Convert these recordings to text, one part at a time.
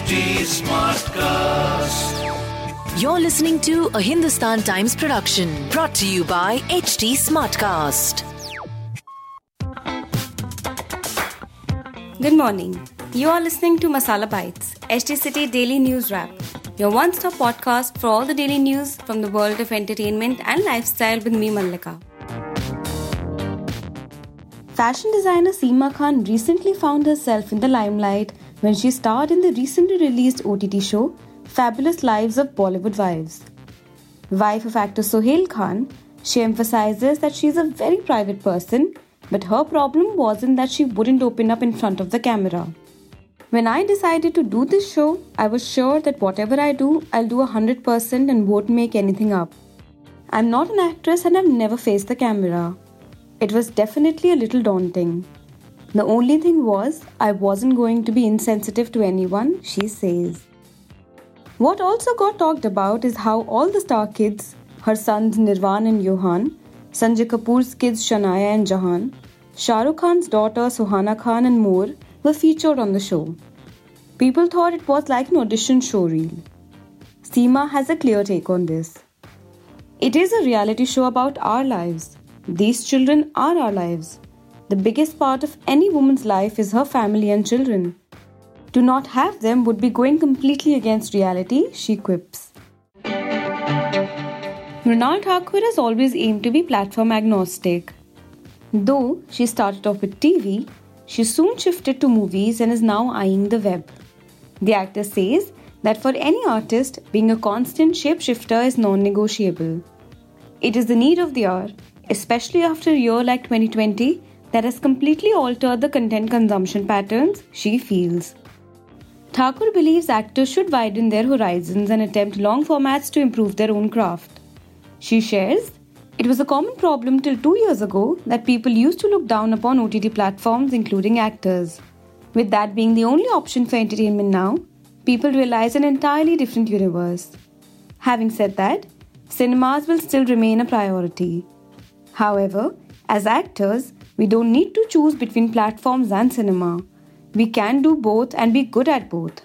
HT Smartcast. You're listening to a Hindustan Times production brought to you by HT Smartcast. Good morning. You are listening to Masala Bites, HT City Daily News Wrap, your one stop podcast for all the daily news from the world of entertainment and lifestyle with me, Mallika. Fashion designer Seema Khan recently found herself in the limelight when she starred in the recently released OTT show Fabulous Lives of Bollywood Wives. Wife of actor Sohail Khan, she emphasizes that she is a very private person, but her problem wasn't that she wouldn't open up in front of the camera. When I decided to do this show, I was sure that whatever I do, I'll do 100% and won't make anything up. I'm not an actress and I've never faced the camera. It was definitely a little daunting. The only thing was, I wasn't going to be insensitive to anyone, she says. What also got talked about is how all the star kids, her sons Nirvan and Yohan, Sanjay Kapoor's kids Shanaya and Jahan, Shah Rukh Khan's daughter Suhana Khan and more were featured on the show. People thought it was like an audition show reel. Seema has a clear take on this. It is a reality show about our lives. These children are our lives. The biggest part of any woman's life is her family and children. To not have them would be going completely against reality, she quips. Mrunal Thakur has always aimed to be platform agnostic. Though she started off with TV, she soon shifted to movies and is now eyeing the web. The actor says that for any artist, being a constant shapeshifter is non negotiable. It is the need of the hour, especially after a year like 2020 that has completely altered the content consumption patterns, she feels. Thakur believes actors should widen their horizons and attempt long formats to improve their own craft. She shares, It was a common problem till two years ago that people used to look down upon OTT platforms, including actors. With that being the only option for entertainment now, people realize an entirely different universe. Having said that, cinemas will still remain a priority. However, as actors, we don't need to choose between platforms and cinema. We can do both and be good at both.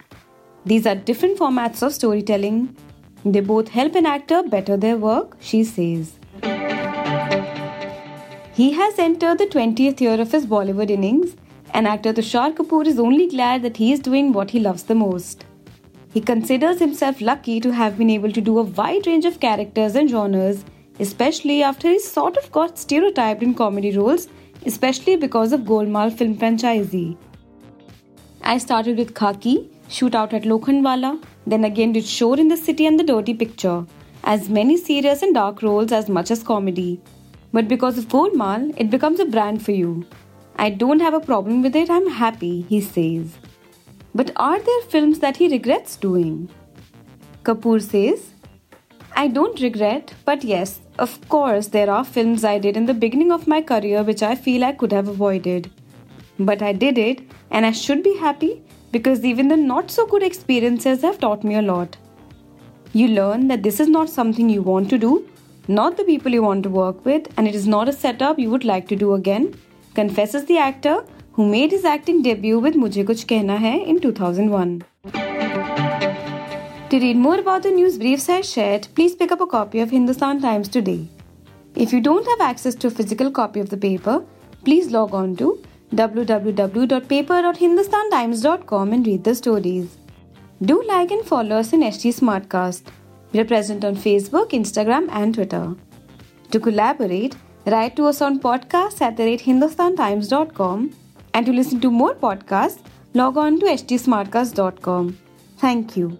These are different formats of storytelling. They both help an actor better their work, she says. He has entered the 20th year of his Bollywood innings, and actor Tushar Kapoor is only glad that he is doing what he loves the most. He considers himself lucky to have been able to do a wide range of characters and genres, especially after he sort of got stereotyped in comedy roles, especially because of Golmaal film franchisee. I started with Khaki, Shootout at Lokhandwala, then again did Shore in the City and The Dirty Picture, as many serious and dark roles as much as comedy. But because of Golmaal, it becomes a brand for you. I don't have a problem with it, I'm happy, he says. But are there films that he regrets doing? Kapoor says, I don't regret, but yes, of course, there are films I did in the beginning of my career which I feel I could have avoided. But I did it, and I should be happy because even the not so good experiences have taught me a lot. You learn that this is not something you want to do, not the people you want to work with, and it is not a setup you would like to do again, confesses the actor who made his acting debut with Mujhe Kuch Kehna Hai in 2001. To read more about the news briefs I shared, please pick up a copy of Hindustan Times today. If you don't have access to a physical copy of the paper, please log on to www.paper.hindustantimes.com and read the stories. Do like and follow us in HT Smartcast. We are present on Facebook, Instagram, and Twitter. To collaborate, write to us on podcast at the rate hindustantimes.com and to listen to more podcasts, log on to htsmartcast.com. Thank you.